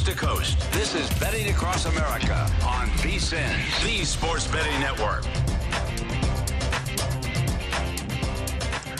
Coast to coast. This is Betting Across America on VSIN, the sports betting network.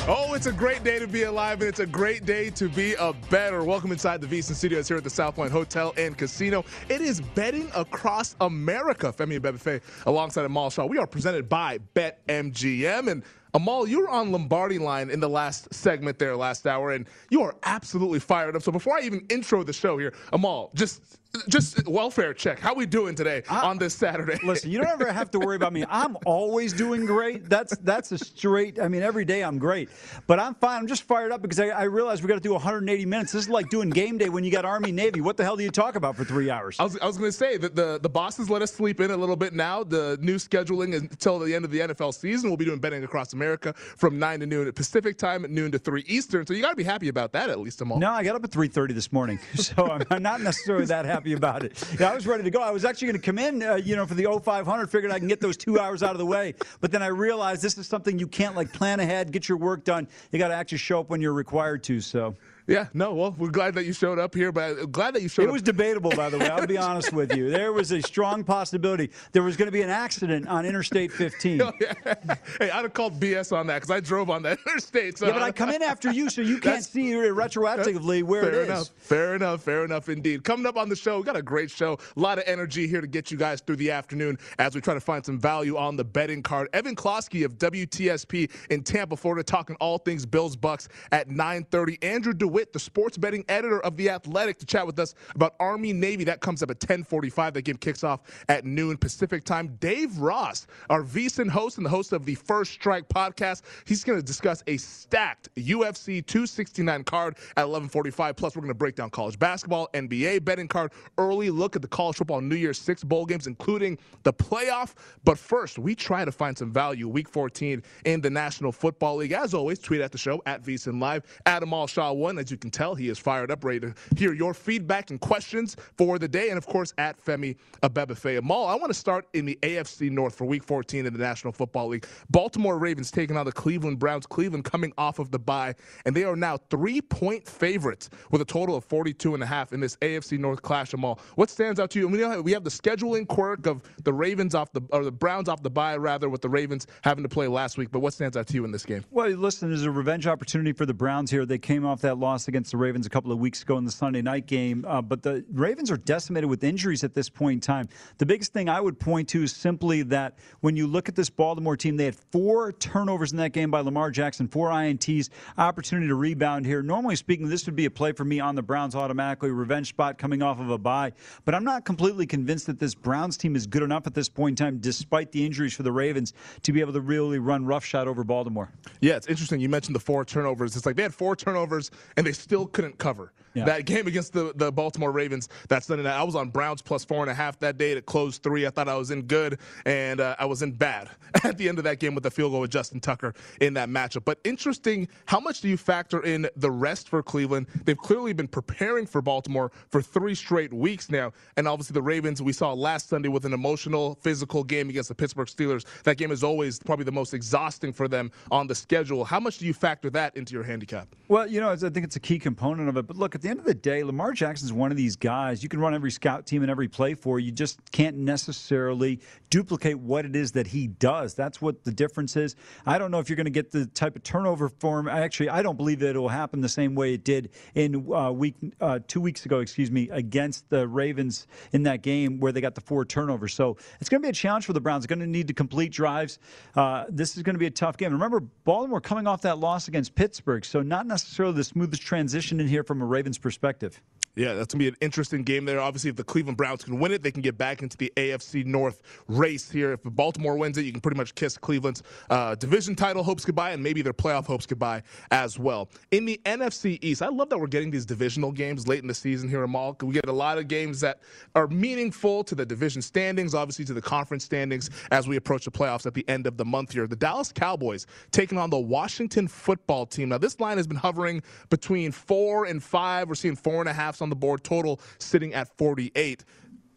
Oh, it's a great day to be alive, and it's a great day to be a better. Welcome inside the VSIN Studios here at the South Point Hotel and Casino. It is betting across America. Femi Abebefe alongside Amal Shaw. We are presented by BetMGM, and Amal, you were on Lombardi line in the last segment there last hour, and you are absolutely fired up. So before I even intro the show here, Amal, just just welfare check. How we doing today I, on this Saturday? Listen, you don't ever have to worry about me. I'm always doing great. That's that's a straight. I mean, every day I'm great, but I'm fine. I'm just fired up because I, I realize we got to do 180 minutes. This is like doing game day when you got Army Navy. What the hell do you talk about for three hours? I was, I was going to say that the the bosses let us sleep in a little bit now. The new scheduling until the end of the NFL season. We'll be doing betting across America from nine to noon at Pacific time, at noon to three Eastern. So you got to be happy about that at least, Amal. No, I got up at 3:30 this morning, so I'm, I'm not necessarily that happy about it. Yeah, I was ready to go. I was actually going to come in, uh, you know, for the 0500. Figured I can get those two hours out of the way. But then I realized this is something you can't like plan ahead, get your work done. You got to actually show up when you're required to. So. Yeah, no, well, we're glad that you showed up here, but I'm glad that you showed it up. It was debatable, by the way. I'll be honest with you. There was a strong possibility there was going to be an accident on Interstate 15. Oh, yeah. Hey, I'd have called BS on that because I drove on that interstate. So. Yeah, but I come in after you, so you can't see retroactively where it is. fair it is. Enough. Fair enough. Fair enough indeed. Coming up on the show, we got a great show. A lot of energy here to get you guys through the afternoon as we try to find some value on the betting card. Evan Klosky of WTSP in Tampa, Florida, talking all things Bills Bucks at 9:30. Andrew DeWitt, the sports betting editor of The Athletic, to chat with us about Army Navy. That comes up at 10:45. That game kicks off at noon Pacific time. Dave Ross, our VSIN host and the host of the First Strike podcast, he's going to discuss a stacked UFC 269 card at 11:45. Plus, we're going to break down college basketball, NBA betting card, early look at the college football New Year's Six bowl games, including the playoff. But first, we try to find some value Week 14 in the National Football League. As always, tweet at the show at VSIN Live. at Amal Shaw one, as you can tell, he is fired up, ready to hear your feedback and questions for the day, and of course at Femi Abebefe Amal. I want to start in the AFC North for Week 14 in the National Football League. Baltimore Ravens taking on the Cleveland Browns. Cleveland coming off of the bye, and they are now three-point favorites with a total of 42 and a half in this AFC North clash. Amal, what stands out to you? We know we have the scheduling quirk of the Ravens off the or the Browns off the bye, rather, with the Ravens having to play last week. But what stands out to you in this game? Well, listen, there's a revenge opportunity for the Browns here. They came off that loss lost against the Ravens a couple of weeks ago in the Sunday night game. Uh, but the Ravens are decimated with injuries at this point in time. The biggest thing I would point to is simply that when you look at this Baltimore team, they had four turnovers in that game by Lamar Jackson, four INTs, opportunity to rebound here. Normally speaking, this would be a play for me on the Browns automatically, revenge spot coming off of a bye. But I'm not completely convinced that this Browns team is good enough at this point in time, despite the injuries for the Ravens, to be able to really run roughshod over Baltimore. Yeah, it's interesting. You mentioned the four turnovers. It's like they had four turnovers and they still couldn't cover. Yeah. That game against the, the Baltimore Ravens that Sunday night, I was on Browns plus four and a half that day. It closed three. I thought I was in good, and uh, I was in bad at the end of that game with the field goal with Justin Tucker in that matchup. But interesting, how much do you factor in the rest for Cleveland? They've clearly been preparing for Baltimore for three straight weeks now, and obviously the Ravens we saw last Sunday with an emotional, physical game against the Pittsburgh Steelers. That game is always probably the most exhausting for them on the schedule. How much do you factor that into your handicap? Well, you know, I think it's a key component of it. But look, at the end of the day, Lamar Jackson is one of these guys you can run every scout team and every play for. You just can't necessarily duplicate what it is that he does. That's what the difference is. I don't know if you're going to get the type of turnover form. Actually, I don't believe that it will happen the same way it did in uh, week uh, two weeks ago. Excuse me, against the Ravens in that game where they got the four turnovers. So it's going to be a challenge for the Browns. They're going to need to complete drives. Uh, this is going to be a tough game. Remember, Baltimore coming off that loss against Pittsburgh, so not necessarily the smoothest transition in here from a Ravens perspective. Yeah, that's gonna be an interesting game there. Obviously, if the Cleveland Browns can win it, they can get back into the AFC North race here. If Baltimore wins it, you can pretty much kiss Cleveland's uh, division title hopes goodbye and maybe their playoff hopes goodbye as well. In the NFC East, I love that we're getting these divisional games late in the season here Amal. We get a lot of games that are meaningful to the division standings, obviously to the conference standings as we approach the playoffs at the end of the month here. The Dallas Cowboys taking on the Washington football team. Now, this line has been hovering between four and five. We're seeing four and a half on the board, total sitting at 48.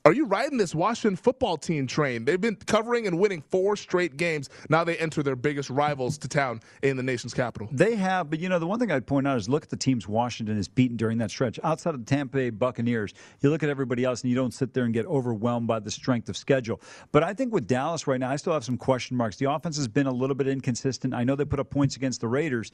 Are you riding this Washington football team train? They've been covering and winning four straight games. Now they enter their biggest rivals to town in the nation's capital. They have, but you know, the one thing I'd point out is look at the teams Washington has beaten during that stretch. Outside of the Tampa Bay Buccaneers, you look at everybody else and you don't sit there and get overwhelmed by the strength of schedule. But I think with Dallas right now, I still have some question marks. The offense has been a little bit inconsistent. I know they put up points against the Raiders,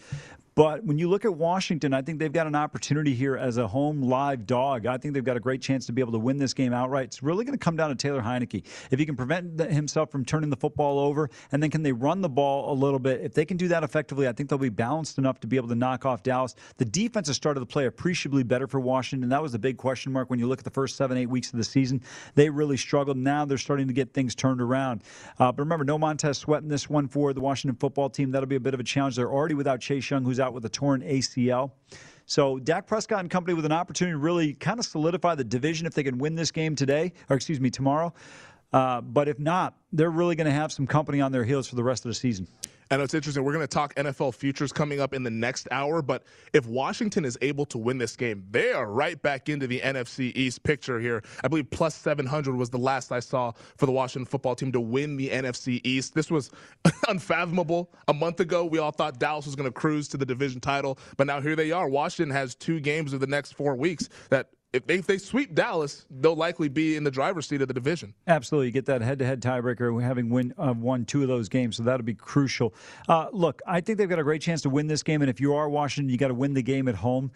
but when you look at Washington, I think they've got an opportunity here as a home live dog. I think they've got a great chance to be able to win this game outright really going to come down to Taylor Heinicke. If he can prevent himself from turning the football over, and then can they run the ball a little bit? If they can do that effectively, I think they'll be balanced enough to be able to knock off Dallas. The defense has started to play appreciably better for Washington. That was the big question mark when you look at the first seven, eight weeks of the season. They really struggled. Now they're starting to get things turned around. Uh, but remember, no Montez Sweat in this one for the Washington football team. That'll be a bit of a challenge. They're already without Chase Young, who's out with a torn ACL. So Dak Prescott and company with an opportunity to really kind of solidify the division if they can win this game today, or excuse me, tomorrow. Uh, but if not, they're really going to have some company on their heels for the rest of the season. And it's interesting. We're going to talk NFL futures coming up in the next hour. But if Washington is able to win this game, they are right back into the NFC East picture here. I believe plus 700 was the last I saw for the Washington football team to win the NFC East. This was unfathomable. A month ago, we all thought Dallas was going to cruise to the division title. But now here they are. Washington has two games of the next four weeks that if they, if they sweep Dallas, they'll likely be in the driver's seat of the division. Absolutely, you get that head-to-head tiebreaker, having win uh, won two of those games, so that'll be crucial. Uh, look, I think they've got a great chance to win this game, and if you are Washington, you got to win the game at home.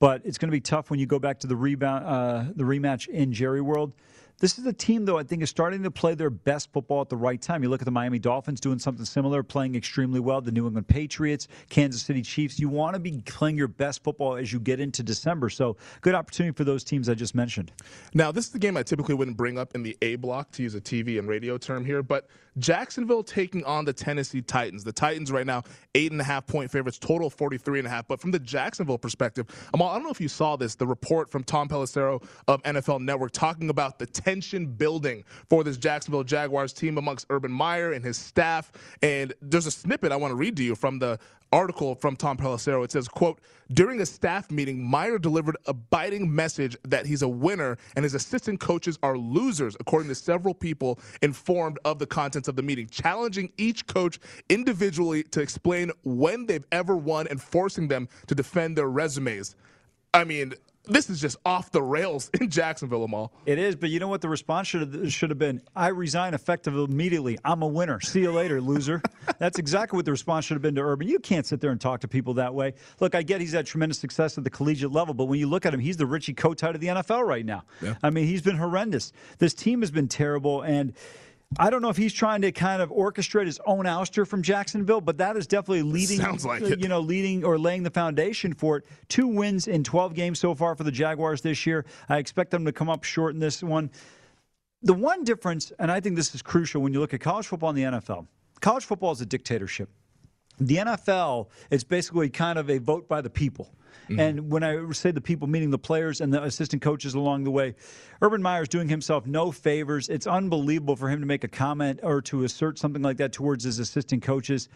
But it's going to be tough when you go back to the rebound, uh, the rematch in Jerry World. This is a team, though, I think is starting to play their best football at the right time. You look at the Miami Dolphins doing something similar, playing extremely well. The New England Patriots, Kansas City Chiefs. You want to be playing your best football as you get into December. So, good opportunity for those teams I just mentioned. Now, this is the game I typically wouldn't bring up in the A block, to use a TV and radio term here, but Jacksonville taking on the Tennessee Titans. The Titans right now, eight and a half point favorites, total 43 and a half. But from the Jacksonville perspective, Amal, I don't know if you saw this, the report from Tom Pelissero of NFL Network talking about the tension building for this Jacksonville Jaguars team amongst Urban Meyer and his staff. And there's a snippet I want to read to you from the article from Tom Pelissero. It says, quote, during a staff meeting, Meyer delivered a biting message that he's a winner and his assistant coaches are losers, according to several people informed of the contents of the meeting, challenging each coach individually to explain when they've ever won and forcing them to defend their resumes. I mean, this is just off the rails in Jacksonville, Amal. It is, but you know what? The response should have should have been, "I resign effective immediately. I'm a winner. See you later, loser." That's exactly what the response should have been to Urban. You can't sit there and talk to people that way. Look, I get he's had tremendous success at the collegiate level, but when you look at him, he's the Richie Kotite of the NFL right now. Yeah. I mean, he's been horrendous. This team has been terrible, and. I don't know if he's trying to kind of orchestrate his own ouster from Jacksonville, but that is definitely leading. Sounds like uh, it. You know, leading or laying the foundation for it. Two wins in 12 games so far for the Jaguars this year. I expect them to come up short in this one. The one difference, and I think this is crucial when you look at college football and the NFL. College football is a dictatorship. The NFL is basically kind of a vote by the people. And when I say the people, meaning the players and the assistant coaches along the way, Urban Meyer's doing himself no favors. It's unbelievable for him to make a comment or to assert something like that towards his assistant coaches.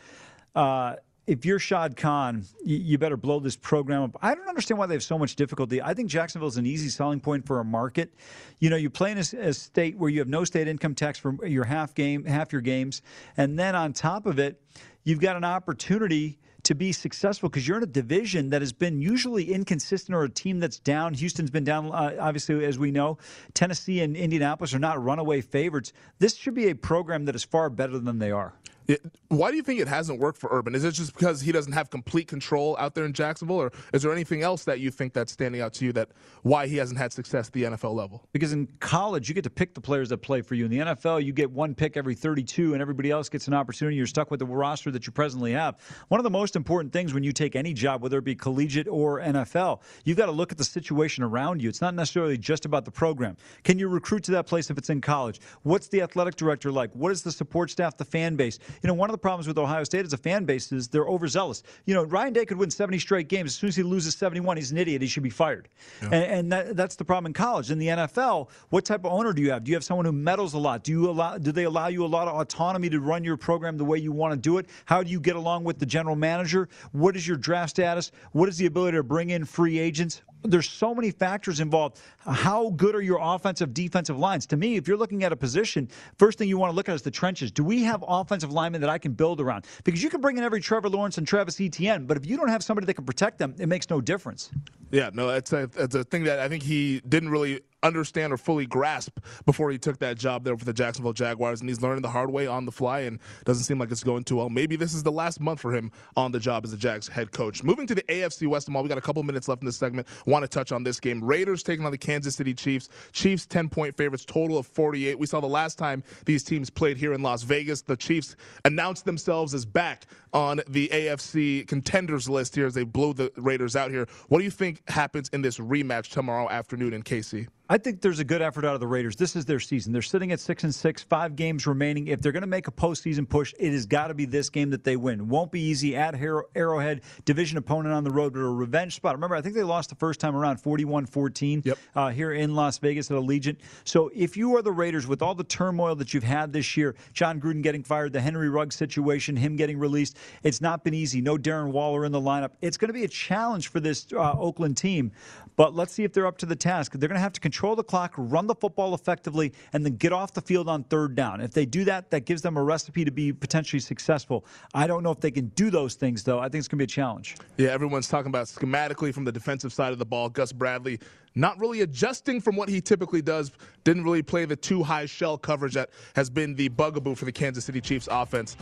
Uh, if you're Shad Khan, you, you better blow this program up. I don't understand why they have so much difficulty. I think Jacksonville is an easy selling point for a market. You know, you play in a, a state where you have no state income tax for your half game, half your games, and then on top of it, you've got an opportunity to be successful because you're in a division that has been usually inconsistent or a team that's down. Houston's been down, uh, obviously, as we know. Tennessee and Indianapolis are not runaway favorites. This should be a program that is far better than they are. It, why do you think it hasn't worked for Urban? Is it just because he doesn't have complete control out there in Jacksonville, or is there anything else that you think that's standing out to you that why he hasn't had success at the NFL level? Because in college, you get to pick the players that play for you. In the NFL, you get one pick every 32, and everybody else gets an opportunity. You're stuck with the roster that you presently have. One of the most important things when you take any job, whether it be collegiate or NFL, you've got to look at the situation around you. It's not necessarily just about the program. Can you recruit to that place if it's in college? What's the athletic director like? What is the support staff, the fan base? You know, one of the problems with Ohio State as a fan base is they're overzealous. You know, Ryan Day could win 70 straight games. As soon as he loses 71, he's an idiot. He should be fired. And, and that, that's the problem in college. In the NFL, what type of owner do you have? Do you have someone who meddles a lot? Do you allow? Do they allow you a lot of autonomy to run your program the way you want to do it? How do you get along with the general manager? What is your draft status? What is the ability to bring in free agents? There's so many factors involved. How good are your offensive, defensive lines? To me, if you're looking at a position, first thing you want to look at is the trenches. Do we have offensive that I can build around? Because you can bring in every Trevor Lawrence and Travis Etienne, but if you don't have somebody that can protect them, it makes no difference. Yeah, no, that's a, that's a thing that I think he didn't really understand or fully grasp before he took that job there for the Jacksonville Jaguars, and he's learning the hard way on the fly, and doesn't seem like it's going too well. Maybe this is the last month for him on the job as the Jags head coach. Moving to the AFC West, Amal, we got a couple minutes left in this segment. Want to touch on this game? Raiders taking on the Kansas City Chiefs. Chiefs ten point favorites, total of 48. We saw the last time these teams played here in Las Vegas. The Chiefs announced themselves as back on the AFC contenders list here as they blow the Raiders out here. What do you think happens in this rematch tomorrow afternoon in KC? I think there's a good effort out of the Raiders. This is their season. They're sitting at six and six, five games remaining. If they're going to make a postseason push, it has got to be this game that they win. Won't be easy at Arrowhead, division opponent on the road, but a revenge spot. Remember, I think they lost the first time around 41 14 Yep. uh, here in Las Vegas at Allegiant. So if you are the Raiders, with all the turmoil that you've had this year, Jon Gruden getting fired, the Henry Ruggs situation, him getting released, it's not been easy. No Darren Waller in the lineup. It's going to be a challenge for this uh, Oakland team. But let's see if they're up to the task. They're going to have to control the clock, run the football effectively, and then get off the field on third down. If they do that, that gives them a recipe to be potentially successful. I don't know if they can do those things, though. I think it's going to be a challenge. Yeah, everyone's talking about schematically from the defensive side of the ball. Gus Bradley not really adjusting from what he typically does. Didn't really play the two high shell coverage that has been the bugaboo for the Kansas City Chiefs offense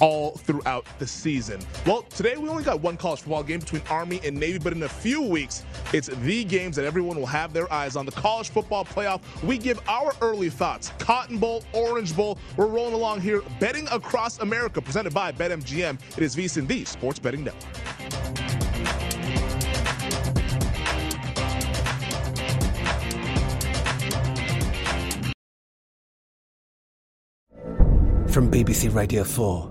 all throughout the season. Well, today we only got one college football game between Army and Navy, but in a few weeks, it's the games that everyone will have their eyes on. The college football playoff. We give our early thoughts. Cotton Bowl, Orange Bowl. We're rolling along here, betting across America, presented by BetMGM. It is VSIN, the Sports Betting Network. From BBC Radio 4,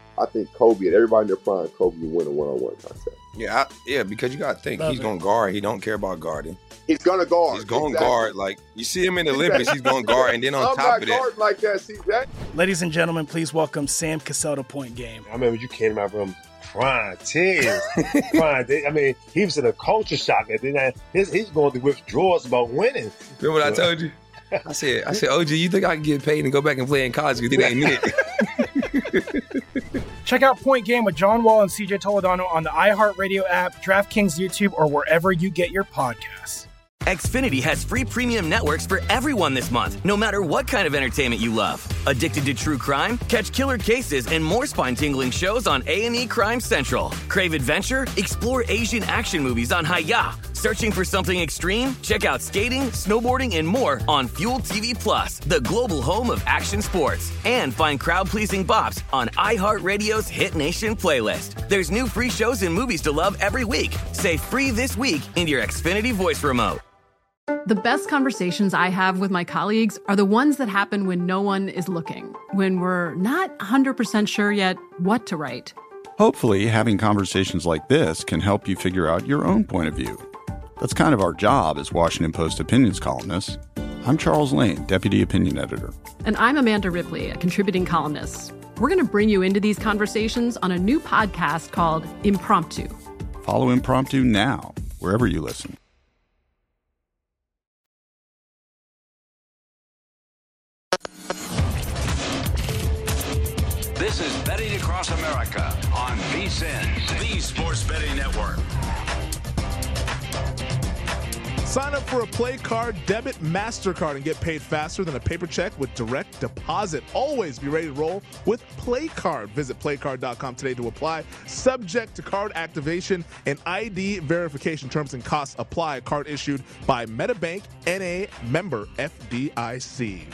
I think Kobe and everybody in their prime, Kobe would win a one on one contest. Yeah, I, yeah, because you got to think Love he's going to guard. He don't care about guarding. He's going to guard. He's going to exactly. guard. Like you see him in the Olympics, he's going to guard, and then on I'm top of that, like that. See that? Ladies and gentlemen, please welcome Sam Cassell to Point Game. I remember you came out from prime ten, prime. I mean, he was in a culture shock, and then uh, his, he's going through withdrawals about winning. Remember what I told you? I said, I said, OG, you think I can get paid and go back and play in college? Because it ain't it. Check out Point Game with John Wall and CJ Toledano on the iHeartRadio app, DraftKings YouTube, or wherever you get your podcasts. Xfinity has free premium networks for everyone this month, no matter what kind of entertainment you love. Addicted to true crime? Catch killer cases and more spine-tingling shows on A&E Crime Central. Crave adventure? Explore Asian action movies on Hi-YAH. Searching for something extreme? Check out skating, snowboarding, and more on Fuel TV Plus, the global home of action sports. And find crowd-pleasing bops on iHeartRadio's Hit Nation playlist. There's new free shows and movies to love every week. Say free this week in your Xfinity voice remote. The best conversations I have with my colleagues are the ones that happen when no one is looking, when we're not 100% sure yet what to write. Hopefully, having conversations like this can help you figure out your own point of view. That's kind of our job as Washington Post opinions columnists. I'm Charles Lane, Deputy Opinion Editor. And I'm Amanda Ripley, a contributing columnist. We're going to bring you into these conversations on a new podcast called Impromptu. Follow Impromptu now, wherever you listen. This is Betting Across America on VSIN, the Sports Betting Network. Sign up for a play card debit MasterCard and get paid faster than a paper check with direct deposit. Always be ready to roll with Play Card. Visit playcard.com today to apply. Subject to card activation and ID verification terms and costs apply. Card issued by MetaBank NA member FDIC.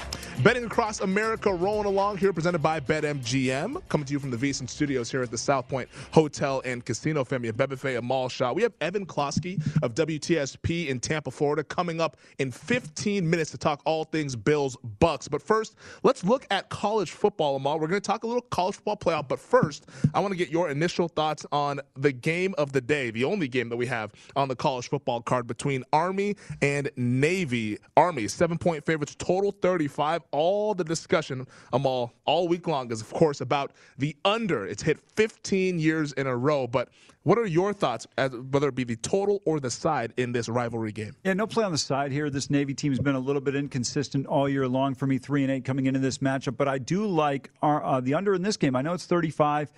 Betting across America rolling along here, presented by BetMGM. Coming to you from the VSIN Studios here at the South Point Hotel and Casino. Femi Abebefe, a mall shot. We have Evan Klosky of WTSP in Tampa. Tampa, Florida, coming up in 15 minutes to talk all things Bills Bucks. But first, let's look at college football, Amal. We're going to talk a little college football playoff. But first, I want to get your initial thoughts on the game of the day, the only game that we have on the college football card between Army and Navy. Army, seven point favorites, total 35. All the discussion, Amal, all week long is, of course, about the under. It's hit 15 years in a row. But what are your thoughts, as, whether it be the total or the side in this rivalry game? Yeah, no play on the side here. This Navy team's been a little bit inconsistent all year long for me, three and eight coming into this matchup. But I do like our, uh, the under in this game. I know it's 35.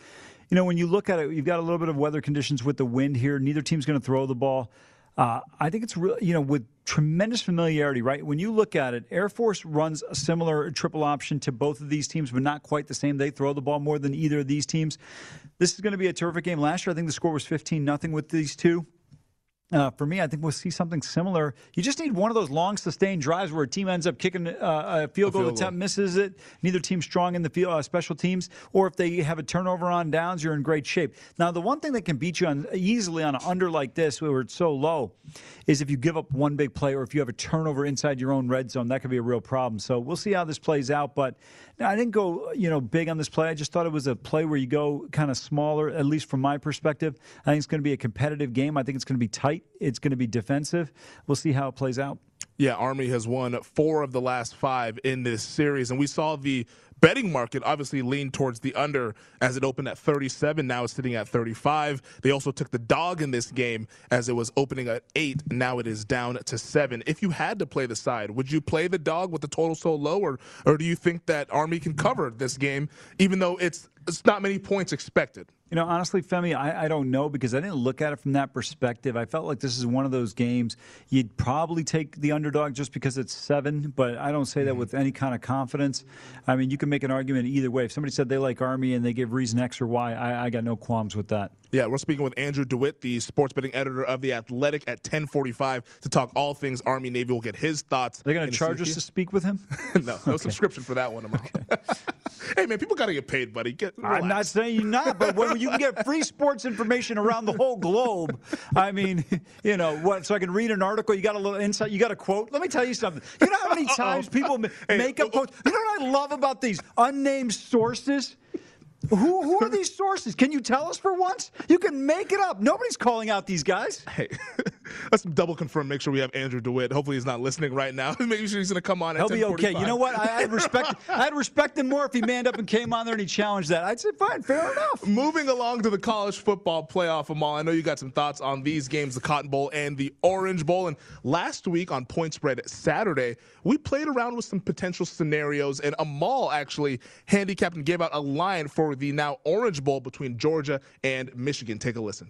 You know, when you look at it, you've got a little bit of weather conditions with the wind here. Neither team's going to throw the ball. Uh, I think it's real, you know, with tremendous familiarity, right? When you look at it, Air Force runs a similar triple option to both of these teams, but not quite the same. They throw the ball more than either of these teams. This is going to be a terrific game. Last year, I think the score was 15 nothing with these two. Uh, for me, I think we'll see something similar. You just need one of those long, sustained drives where a team ends up kicking uh, a field goal, attempt, misses it. Neither team strong in the field, uh, special teams, or if they have a turnover on downs, you're in great shape. Now, the one thing that can beat you on, easily on an under like this, where it's so low, is if you give up one big play or if you have a turnover inside your own red zone. That could be a real problem. So we'll see how this plays out. But I didn't go, you know, big on this play. I just thought it was a play where you go kind of smaller, at least from my perspective. I think it's going to be a competitive game. I think it's going to be tight. It's going to be defensive. We'll see how it plays out. Yeah, Army has won four of the last five in this series, and we saw the betting market obviously leaned towards the under as it opened at 37. Now it's sitting at 35. They also took the dog in this game as it was opening at eight. Now it is down to seven. If you had to play the side, would you play the dog with the total so low, or or do you think that Army can cover this game, even though it's it's not many points expected. You know, honestly, Femi, I, I don't know because I didn't look at it from that perspective. I felt like this is one of those games you'd probably take the underdog just because it's seven, but I don't say that Mm-hmm. with any kind of confidence. I mean, you can make an argument either way. If somebody said they like Army and they give reason X or Y, I, I got no qualms with that. Yeah, we're speaking with Andrew DeWitt, the sports betting editor of The Athletic, at 1045 to talk all things Army Navy. We'll get his thoughts. They're going to charge us to speak with him? no, no subscription for that one. Amal. hey, man, people got to get paid, buddy. Get, I'm not saying you're not, but when you can get free sports information around the whole globe, I mean, you know, what? So I can read an article. You got a little insight. You got a quote. Let me tell you something. You know how many times people ma- make up oh, oh. quotes? You know what I love about these unnamed sources? Who, who are these sources? Can you tell us for once? You can make it up. Nobody's calling out these guys. Hey, let's double confirm. Make sure we have Andrew DeWitt. Hopefully, he's not listening right now. Maybe sure he's going to come on. He'll be okay. You know what? I, I'd respect. I'd respect him more if he manned up and came on there and he challenged that. I'd say, fine, fair enough. Moving along to the college football playoff, Amal. I know you got some thoughts on these games, the Cotton Bowl and the Orange Bowl. And last week on Point Spread Saturday, we played around with some potential scenarios, and Amal actually handicapped and gave out a line for the now Orange Bowl between Georgia and Michigan. Take a listen.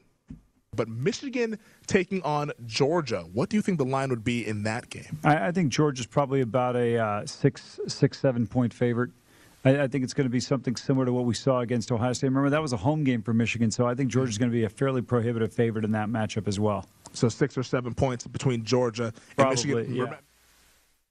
But Michigan taking on Georgia, what do you think the line would be in that game? I, I think Georgia's probably about a uh, six, six, seven point favorite. I, I think it's going to be something similar to what we saw against Ohio State. Remember, that was a home game for Michigan, so I think Georgia's going to be a fairly prohibitive favorite in that matchup as well. So six or seven points between Georgia and Probably, Michigan. yeah.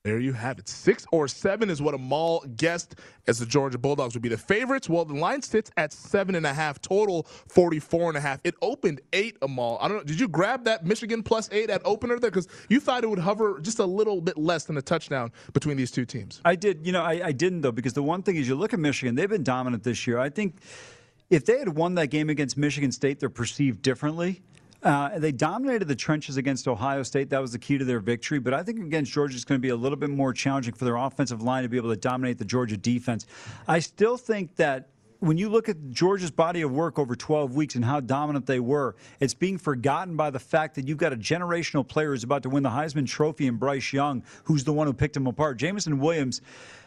There you have it. Six or seven is what Amal guessed as the Georgia Bulldogs would be the favorites. Well, the line sits at seven and a half total, 44 and a half. It opened eight, Amal. I don't know. Did you grab that Michigan plus eight at opener there? Because you thought it would hover just a little bit less than a touchdown between these two teams. I did. You know, I, I didn't though because the one thing is you look at Michigan; they've been dominant this year. I think if they had won that game against Michigan State, they're perceived differently. Uh, they dominated the trenches against Ohio State. That was the key to their victory. But I think against Georgia, it's going to be a little bit more challenging for their offensive line to be able to dominate the Georgia defense. I still think that when you look at Georgia's body of work over 12 weeks and how dominant they were, it's being forgotten by the fact that you've got a generational player who's about to win the Heisman Trophy and Bryce Young, who's the one who picked him apart. Jameson Williams.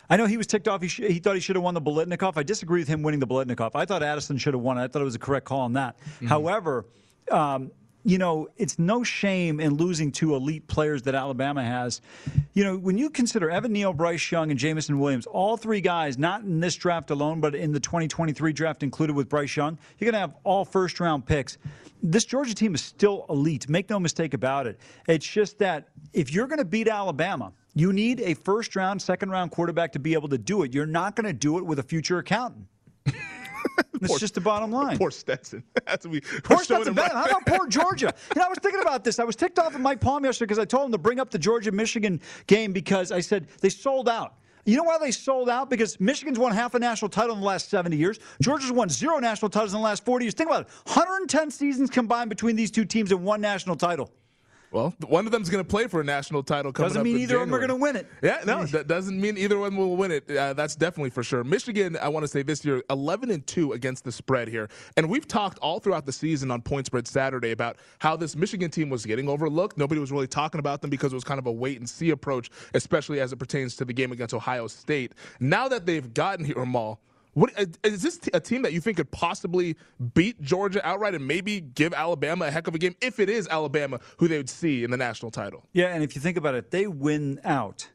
I know he was ticked off. He, sh- he thought he should have won the Biletnikoff. I disagree with him winning the Biletnikoff. I thought Addison should have won it. I thought it was a correct call on that. However, um, you know, it's no shame in losing two elite players that Alabama has. You know, when you consider Evan Neal, Bryce Young, and Jameson Williams, all three guys, not in this draft alone, but in the 2023 draft included with Bryce Young, you're going to have all first round picks. This Georgia team is still elite. Make no mistake about it. It's just that if you're going to beat Alabama, you need a first round, second round quarterback to be able to do it. You're not going to do it with a future accountant. That's just the bottom line. Poor Stetson. That's what we, Poor Stetson Bennett. right How about poor Georgia? You know, I was thinking about this. I was ticked off at Mike Palm yesterday because I told him to bring up the Georgia Michigan game because I said they sold out. You know why they sold out? Because Michigan's won half a national title in the last 70 years. Georgia's won zero national titles in the last 40 years. Think about it 110 seasons combined between these two teams and one national title. Well, one of them's going to play for a national title coming Doesn't mean either of them are going to win it. Yeah, no, that doesn't mean either one will win it. Uh, that's definitely for sure. Michigan, I want to say this year, 11 and 2 against the spread here. And we've talked all throughout the season on Point Spread Saturday about how this Michigan team was getting overlooked. Nobody was really talking about them because it was kind of a wait and see approach, especially as it pertains to the game against Ohio State. Now that they've gotten here, Amal, what uh, is this a team that you think could possibly beat Georgia outright and maybe give Alabama a heck of a game if it is Alabama who they would see in the national title? Yeah, and if you think about it, they win out.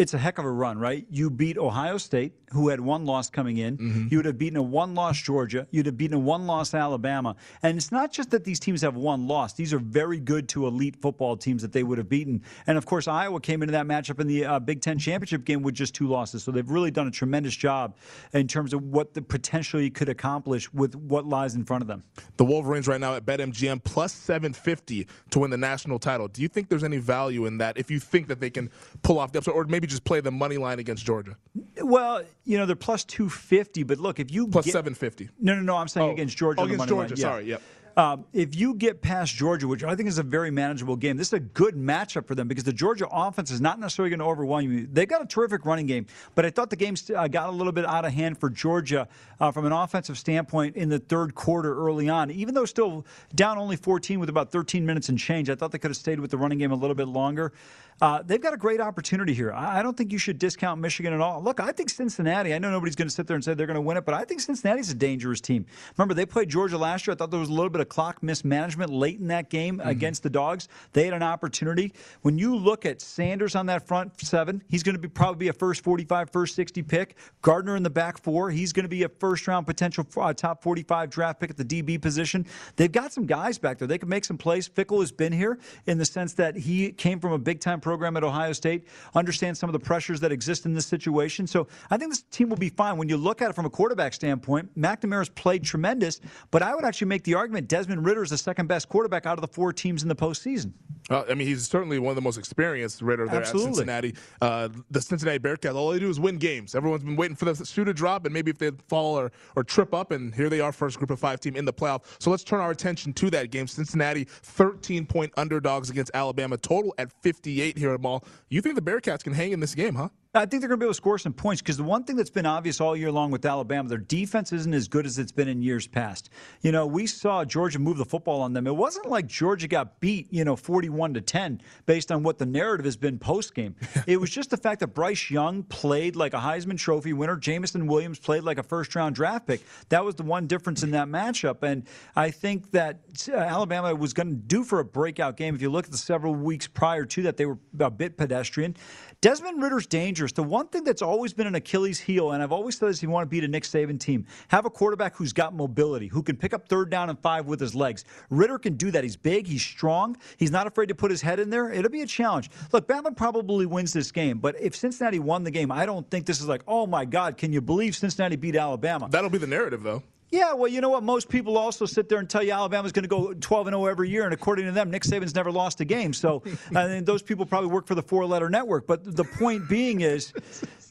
It's a heck of a run, right? You beat Ohio State, who had one loss coming in. Mm-hmm. You would have beaten a one loss Georgia. You'd have beaten a one loss Alabama. And it's not just that these teams have one loss, these are very good to elite football teams that they would have beaten. And of course, Iowa came into that matchup in the uh, Big Ten championship game with just two losses. So they've really done a tremendous job in terms of what the potentially could accomplish with what lies in front of them. The Wolverines right now at BetMGM plus 750 to win the national title. Do you think there's any value in that if you think that they can pull off the upset or maybe just play the money line against Georgia? Well, you know, they're plus 250, but look, if you Plus get, 750. No, no, no, I'm saying Oh. against Georgia. Oh, on the against money line, Georgia, yeah. sorry, yep. Um, if you get past Georgia, which I think is a very manageable game, this is a good matchup for them because the Georgia offense is not necessarily going to overwhelm you. They've got a terrific running game, but I thought the game uh, got a little bit out of hand for Georgia uh, from an offensive standpoint in the third quarter early on. Even though still down only 14 with about 13 minutes and change, I thought they could have stayed with the running game a little bit longer. Uh, they've got a great opportunity here. I, I, don't think you should discount Michigan at all. Look, I think Cincinnati, I know nobody's going to sit there and say they're going to win it, but I think Cincinnati's a dangerous team. Remember, they played Georgia last year. I thought there was a little bit of clock mismanagement late in that game mm-hmm. against the Dogs. They had an opportunity. When you look at Sanders on that front seven, he's going to be probably be a first 45, first 60 pick. Gardner in the back four, he's going to be a first round potential uh, top 45 draft pick at the DB position. They've got some guys back there. They can make some plays. Fickell has been here in the sense that he came from a big time program at Ohio State, understands some of the pressures that exist in this situation. So I think this team will be fine. When you look at it from a quarterback standpoint, McNamara's played tremendous, but I would actually make the argument Desmond Ridder is the second best quarterback out of the four teams in the postseason. Uh, I mean, he's certainly one of the most experienced Ridder there Absolutely. at Cincinnati. Uh, the Cincinnati Bearcats, all they do is win games. Everyone's been waiting for the shoe to drop, and maybe if they fall or, or trip up, and here they are, first group of five team in the playoff. So let's turn our attention to that game. Cincinnati, 13 point underdogs against Alabama, total at 58 here Amal. You think the Bearcats can hang in this game, huh? I think they're going to be able to score some points because the one thing that's been obvious all year long with Alabama, their defense isn't as good as it's been in years past. You know, we saw Georgia move the football on them. It wasn't like Georgia got beat, you know, 41 to 10 based on what the narrative has been post game. it was just the fact that Bryce Young played like a Heisman Trophy winner. Jameson Williams played like a first round draft pick. That was the one difference in that matchup. And I think that uh, Alabama was going to do for a breakout game. If you look at the several weeks prior to that, they were a bit pedestrian. Desmond Ridder's The one thing that's always been an Achilles heel, and I've always said this you want to beat a Nick Saban team, have a quarterback who's got mobility, who can pick up third down and five with his legs. Ridder can do that. He's big, he's strong, he's not afraid to put his head in there. It'll be a challenge. Look, Bama probably wins this game, but if Cincinnati won the game, I don't think this is like, oh my God, can you believe Cincinnati beat Alabama? That'll be the narrative, though. Yeah, well, you know what? Most people also sit there and tell you Alabama's going to go 12 and 0 every year, and according to them, Nick Saban's never lost a game. So, and those people probably work for the four-letter network. But the point being is,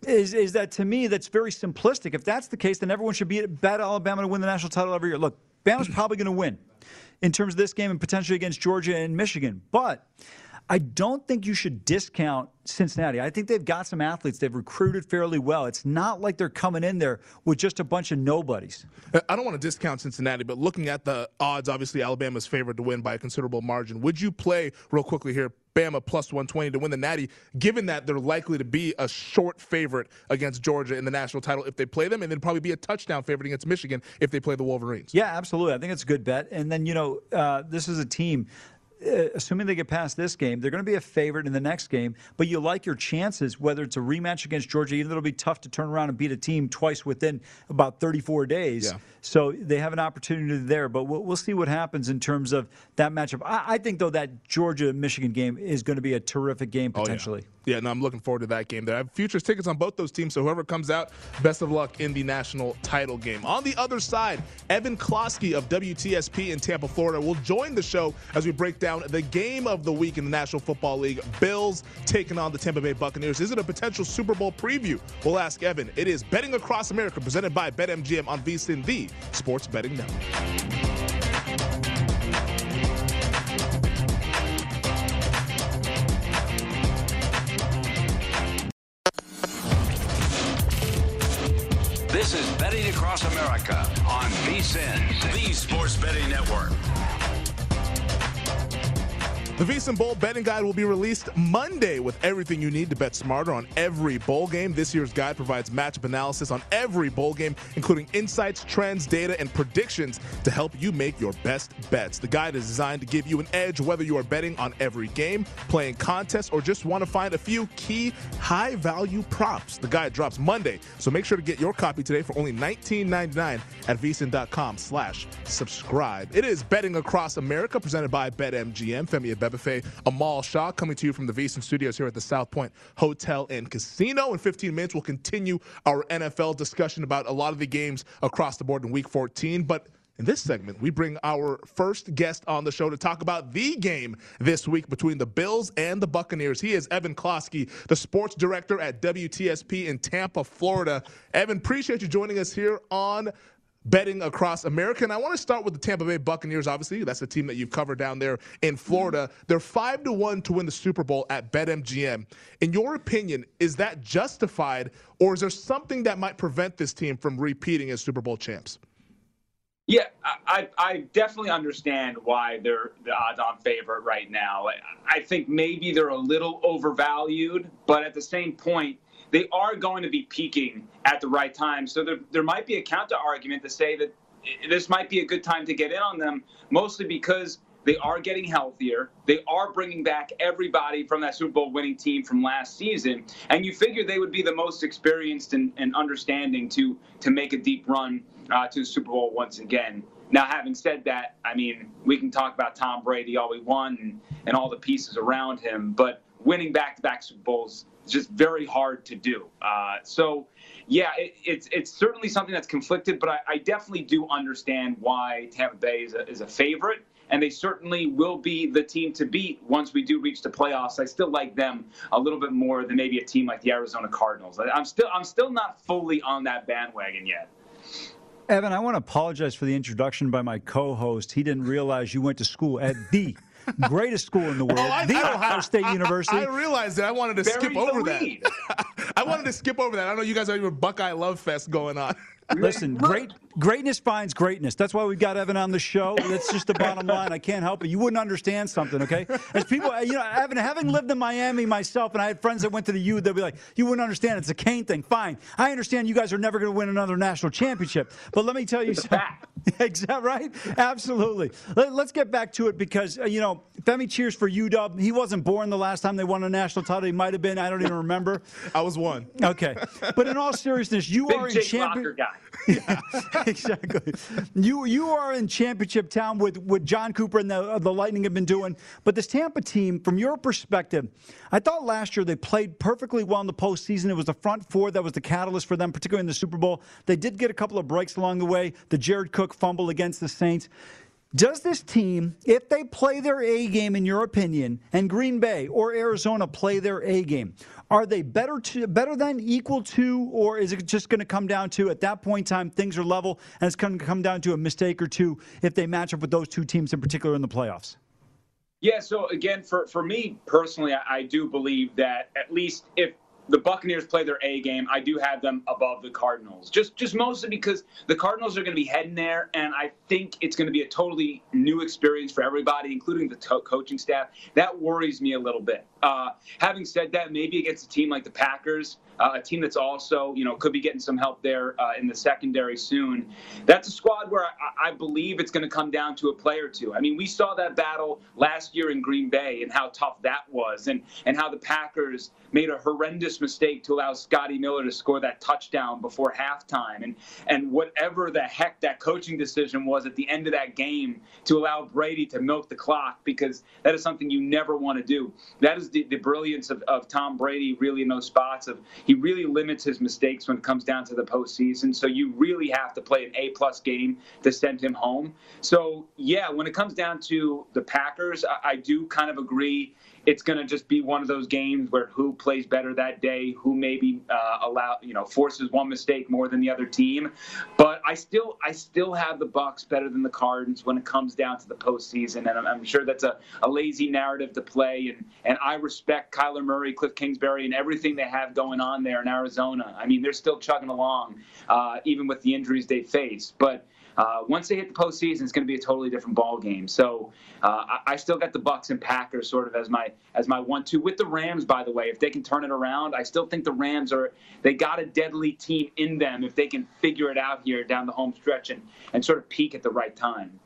is is that to me that's very simplistic. If that's the case, then everyone should be at bet Alabama to win the national title every year. Look, Bama's probably going to win in terms of this game and potentially against Georgia and Michigan, but I don't think you should discount Cincinnati. I think they've got some athletes. They've recruited fairly well. It's not like they're coming in there with just a bunch of nobodies. I don't want to discount Cincinnati, but looking at the odds, obviously Alabama's favored to win by a considerable margin. Would you play real quickly here? Bama plus 120 to win the Natty, given that they're likely to be a short favorite against Georgia in the national title if they play them, and then probably be a touchdown favorite against Michigan if they play the Wolverines. Yeah, absolutely. I think it's a good bet. And then, you know, uh, this is a team uh, Uh, assuming they get past this game, they're going to be a favorite in the next game. But you like your chances, whether it's a rematch against Georgia, even though it'll be tough to turn around and beat a team twice within about 34 days. Yeah. So they have an opportunity there. But we'll, we'll, see what happens in terms of that matchup. I, I think, though, that Georgia Michigan game is going to be a terrific game potentially. Oh, yeah. yeah, no, I'm looking forward to that game. There, I have futures tickets on both those teams. So whoever comes out, best of luck in the national title game. On the other side, Evan Klosky of WTSP in Tampa, Florida, will join the show as we break down the game of the week in the National Football League. Bills taking on the Tampa Bay Buccaneers. Is it a potential Super Bowl preview? We'll ask Evan. It is Betting Across America, presented by BetMGM on VSIN, the Sports Betting Network. This is Betting Across America on VSIN, the Sports Betting Network. The VSIN Bowl betting guide will be released Monday with everything you need to bet smarter on every bowl game. This year's guide provides matchup analysis on every bowl game, including insights, trends, data, and predictions to help you make your best bets. The guide is designed to give you an edge whether you are betting on every game, playing contests, or just want to find a few key high value props. The guide drops Monday, so make sure to get your copy today for only $19.99 at vsin.com slash subscribe. It is Betting Across America presented by BetMGM. Femi Buffet, Amal Shaw, coming to you from the VSIN Studios here at the South Point Hotel and Casino. In 15 minutes, we'll continue our NFL discussion about a lot of the games across the board in Week 14. But in this segment, we bring our first guest on the show to talk about the game this week between the Bills and the Buccaneers. He is Evan Klosky, the sports director at WTSP in Tampa, Florida. Evan, appreciate you joining us here on betting across America. And I want to start with the Tampa Bay Buccaneers. Obviously, that's the team that you've covered down there in mm-hmm. Florida. They're five to one to win the Super Bowl at BetMGM. In your opinion, is that justified, or is there something that might prevent this team from repeating as Super Bowl champs? Yeah, I, I definitely understand why they're the odds-on favorite right now. I think maybe they're a little overvalued, but at the same point, they are going to be peaking at the right time. So there, there might be a counter argument to say that this might be a good time to get in on them, mostly because they are getting healthier. They are bringing back everybody from that Super Bowl winning team from last season. And you figure they would be the most experienced and, and understanding to, to make a deep run uh, to the Super Bowl once again. Now, having said that, I mean, we can talk about Tom Brady all we want and, and all the pieces around him, but winning back to back Super Bowls just very hard to do. Uh, so, yeah, it, it's it's certainly something that's conflicted, but I, I, definitely do understand why Tampa Bay is a, is a favorite and they certainly will be the team to beat once we do reach the playoffs. I still like them a little bit more than maybe a team like the Arizona Cardinals. I'm still I'm still not fully on that bandwagon yet. Evan, I want to apologize for the introduction by my co-host. He didn't realize you went to school at the greatest school in the oh, world, oh, I, the I, Ohio State I, University. I, realized that. I wanted to skip over that. I wanted to skip over that. I know you guys have your Buckeye Love Fest going on. Listen, great greatness finds greatness. That's why we've got Evan on the show. That's just the bottom line. I can't help it. You wouldn't understand something, okay? As people, you know, Evan, having lived in Miami myself, and I had friends that went to the U, they'll be like, "You wouldn't understand. It's a Cane thing." Fine, I understand. You guys are never going to win another national championship, but let me tell you something. exactly right. Absolutely. Let, us get back to it because uh, you know, Femi cheers for UW. He wasn't born the last time they won a national title. He might have been. I don't even remember. I was one. Okay, but in all seriousness, you are a Big are in champion. yeah, exactly. You you are in championship town with what Jon Cooper and the uh, the Lightning have been doing. But this Tampa team, from your perspective, I thought last year they played perfectly well in the postseason. It was the front four that was the catalyst for them, particularly in the Super Bowl. They did get a couple of breaks along the way. The Jared Cook fumble against the Saints. Does this team, if they play their A game, in your opinion, and Green Bay or Arizona play their A game, are they better to better than equal to, or is it just going to come down to at that point in time things are level and it's going to come down to a mistake or two if they match up with those two teams in particular in the playoffs? Yeah. So again, for for me personally, I, I do believe that at least if the Buccaneers play their A game. I do have them above the Cardinals, just just mostly because the Cardinals are going to be heading there, and I think it's going to be a totally new experience for everybody, including the to- coaching staff. That worries me a little bit. Uh, having said that, maybe against a team like the Packers, uh, a team that's also, you know, could be getting some help there uh, in the secondary soon. That's a squad where I, I believe it's going to come down to a play or two. I mean, we saw that battle last year in Green Bay and how tough that was, and and how the Packers made a horrendous mistake to allow Scotty Miller to score that touchdown before halftime, and and whatever the heck that coaching decision was at the end of that game to allow Brady to milk the clock because that is something you never want to do. That is the, the brilliance of, of Tom Brady really in those spots of he really limits his mistakes when it comes down to the postseason. So you really have to play an A plus game to send him home. So yeah, when it comes down to the Packers, I, I do kind of agree it's going to just be one of those games where who plays better that day, who maybe uh, allow you know forces one mistake more than the other team. But I still I still have the Bucks better than the Cardinals when it comes down to the postseason, and I'm, I'm sure that's a, a lazy narrative to play. And and I respect Kyler Murray, Cliff Kingsbury, and everything they have going on there in Arizona. I mean, they're still chugging along, uh, even with the injuries they face, but. Uh, once they hit the postseason, it's going to be a totally different ball game. So uh, I, I, still got the Bucks and Packers sort of as my as my one-two with the Rams. By the way, if they can turn it around, I still think the Rams are they got a deadly team in them if they can figure it out here down the home stretch and and sort of peak at the right time.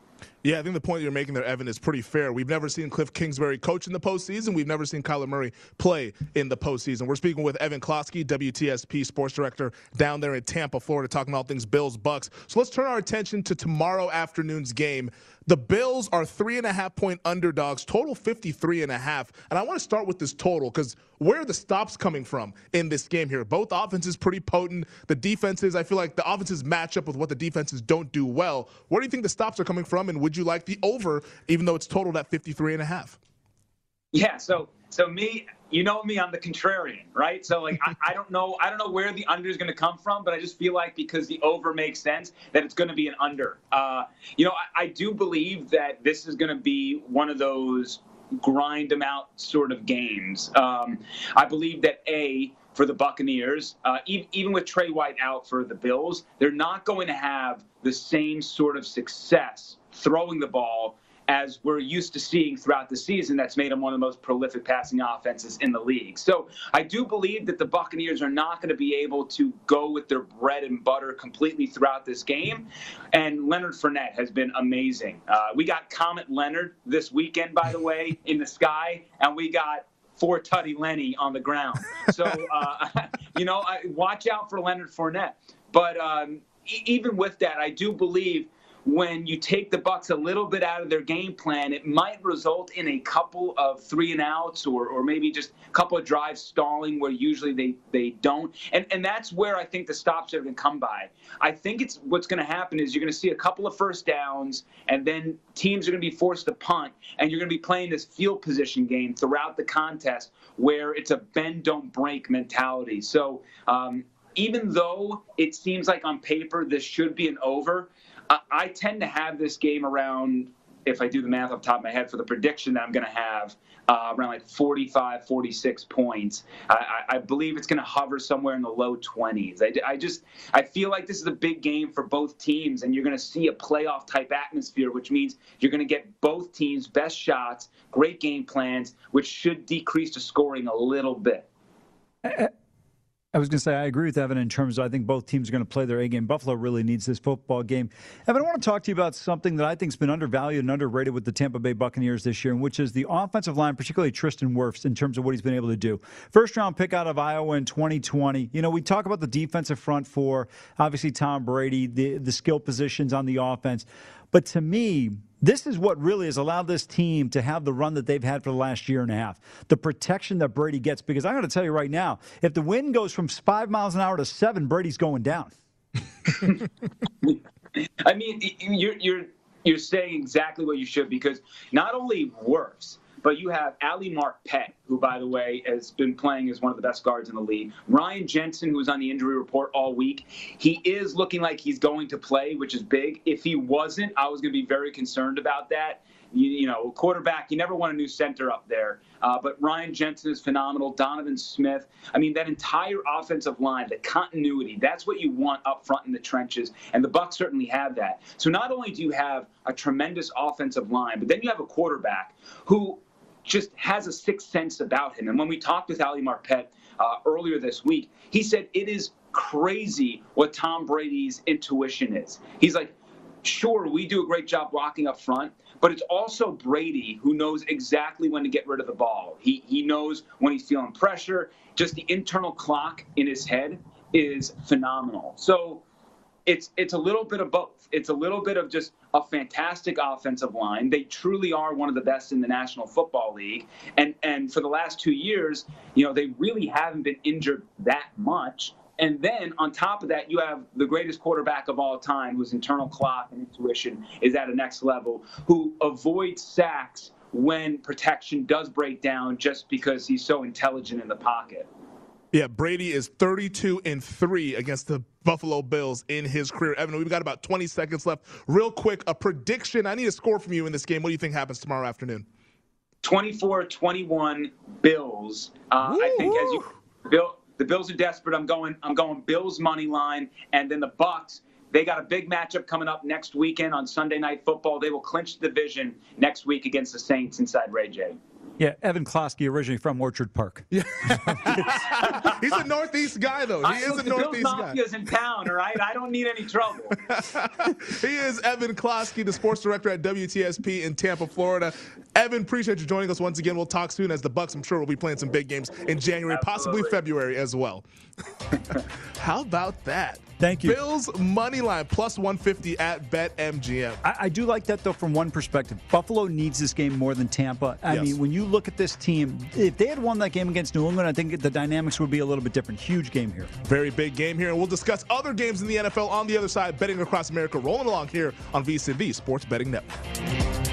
Yeah, I think the point you're making there, Evan, is pretty fair. We've never seen Cliff Kingsbury coach in the postseason. We've never seen Kyler Murray play in the postseason. We're speaking with Evan Closky, WTSP sports director down there in Tampa, Florida, talking about things Bills, Bucks. So let's turn our attention to tomorrow afternoon's game. The Bills are three and a half point underdogs, total 53 and a half. And I want to start with this total because where are the stops coming from in this game here? Both offenses pretty potent. The defenses, I feel like the offenses match up with what the defenses don't do well. Where do you think the stops are coming from? And would you like the over, even though it's totaled at 53 and a half? Yeah, so so me, you know me, I'm the contrarian, right? So like I, I don't know I don't know where the under is going to come from, but I just feel like because the over makes sense that it's going to be an under. Uh, you know, I, I do believe that this is going to be one of those grind them out sort of games. Um, I believe that a for the Buccaneers, uh, even, even with Tre White out for the Bills, they're not going to have the same sort of success throwing the ball as we're used to seeing throughout the season that's made them one of the most prolific passing offenses in the league. So I do believe that the Buccaneers are not going to be able to go with their bread and butter completely throughout this game. And Leonard Fournette has been amazing. Uh, we got Comet Leonard this weekend, by the way, in the sky, and we got for Tutty Lenny on the ground. So, uh, you know, I, watch out for Leonard Fournette. But um, e- even with that, I do believe when you take the Bucks a little bit out of their game plan, it might result in a couple of three and outs or, or maybe just a couple of drives stalling where usually they, they don't. And and that's where I think the stops are going to come by. I think it's what's going to happen is you're going to see a couple of first downs and then teams are going to be forced to punt and you're going to be playing this field position game throughout the contest where it's a bend don't break mentality. So um, even though it seems like on paper this should be an over, I, I tend to have this game around, if I do the math off the top of my head, for the prediction that I'm going to have uh, around like 45, 46 points. I, I believe it's going to hover somewhere in the low 20s. I, I just I feel like this is a big game for both teams, and you're going to see a playoff type atmosphere, which means you're going to get both teams' best shots, great game plans, which should decrease the scoring a little bit. I was going to say, I agree with Evan in terms of I think both teams are going to play their A game. Buffalo really needs this football game. Evan, I want to talk to you about something that I think has been undervalued and underrated with the Tampa Bay Buccaneers this year, and which is the offensive line, particularly Tristan Wirfs, in terms of what he's been able to do. First round pick out of Iowa in 2020. You know, we talk about the defensive front for obviously Tom Brady, the, the skill positions on the offense. But to me, this is what really has allowed this team to have the run that they've had for the last year and a half. The protection that Brady gets, because I'm going to tell you right now, if the wind goes from five miles an hour to seven, Brady's going down. I mean, you're you're you're saying exactly what you should because not only Wirfs, but you have Ali Marpet, who, by the way, has been playing as one of the best guards in the league. Ryan Jensen, who was on the injury report all week, he is looking like he's going to play, which is big. If he wasn't, I was going to be very concerned about that. You, you, know, quarterback, you never want a new center up there. Uh, but Ryan Jensen is phenomenal. Donovan Smith. I mean, that entire offensive line, the continuity, that's what you want up front in the trenches. And the Bucks certainly have that. So not only do you have a tremendous offensive line, but then you have a quarterback who just has a sixth sense about him. And when we talked with Ali Marpet uh, earlier this week, he said it is crazy what Tom Brady's intuition is. He's like, sure, we do a great job blocking up front, but it's also Brady who knows exactly when to get rid of the ball. He, he knows when he's feeling pressure. Just the internal clock in his head is phenomenal. So it's it's a little bit of both. It's a little bit of just a fantastic offensive line. They truly are one of the best in the National Football League. And and for the last 2 years, you know, they really haven't been injured that much. And then on top of that, you have the greatest quarterback of all time, whose internal clock and intuition is at a next level, who avoids sacks when protection does break down just because he's so intelligent in the pocket. Yeah, Brady is 32 and 3 against the Buffalo Bills in his career. Evan, we've got about 20 seconds left. Real quick, a prediction. I need a score from you in this game. What do you think happens tomorrow afternoon? 24 21 Bills. Uh, I think as you Bill, the Bills are desperate. I'm going I'm going Bills money line and then the Bucks they got a big matchup coming up next weekend on Sunday Night Football. They will clinch the division next week against the Saints inside Ray J. Yeah, Evan Closky, originally from Orchard Park. Yeah. He's a Northeast guy, though. He I is a the Northeast Bills guy. Mafia's in town, all right? I don't need any trouble. he is Evan Closky, the sports director at WTSP in Tampa, Florida. Evan, appreciate you joining us once again. We'll talk soon as the Bucks, I'm sure, will be playing some big games in January, possibly February as well. How about that? Thank you. Bills money line plus 150 at BetMGM. I, I do like that though from one perspective. Buffalo needs this game more than Tampa. I Yes. mean, when you look at this team, if they had won that game against New England, I think the dynamics would be a little bit different. Huge game here. Very big game here, and we'll discuss other games in the NFL on the other side. Betting across America, rolling along here on VSiN Sports Betting Network.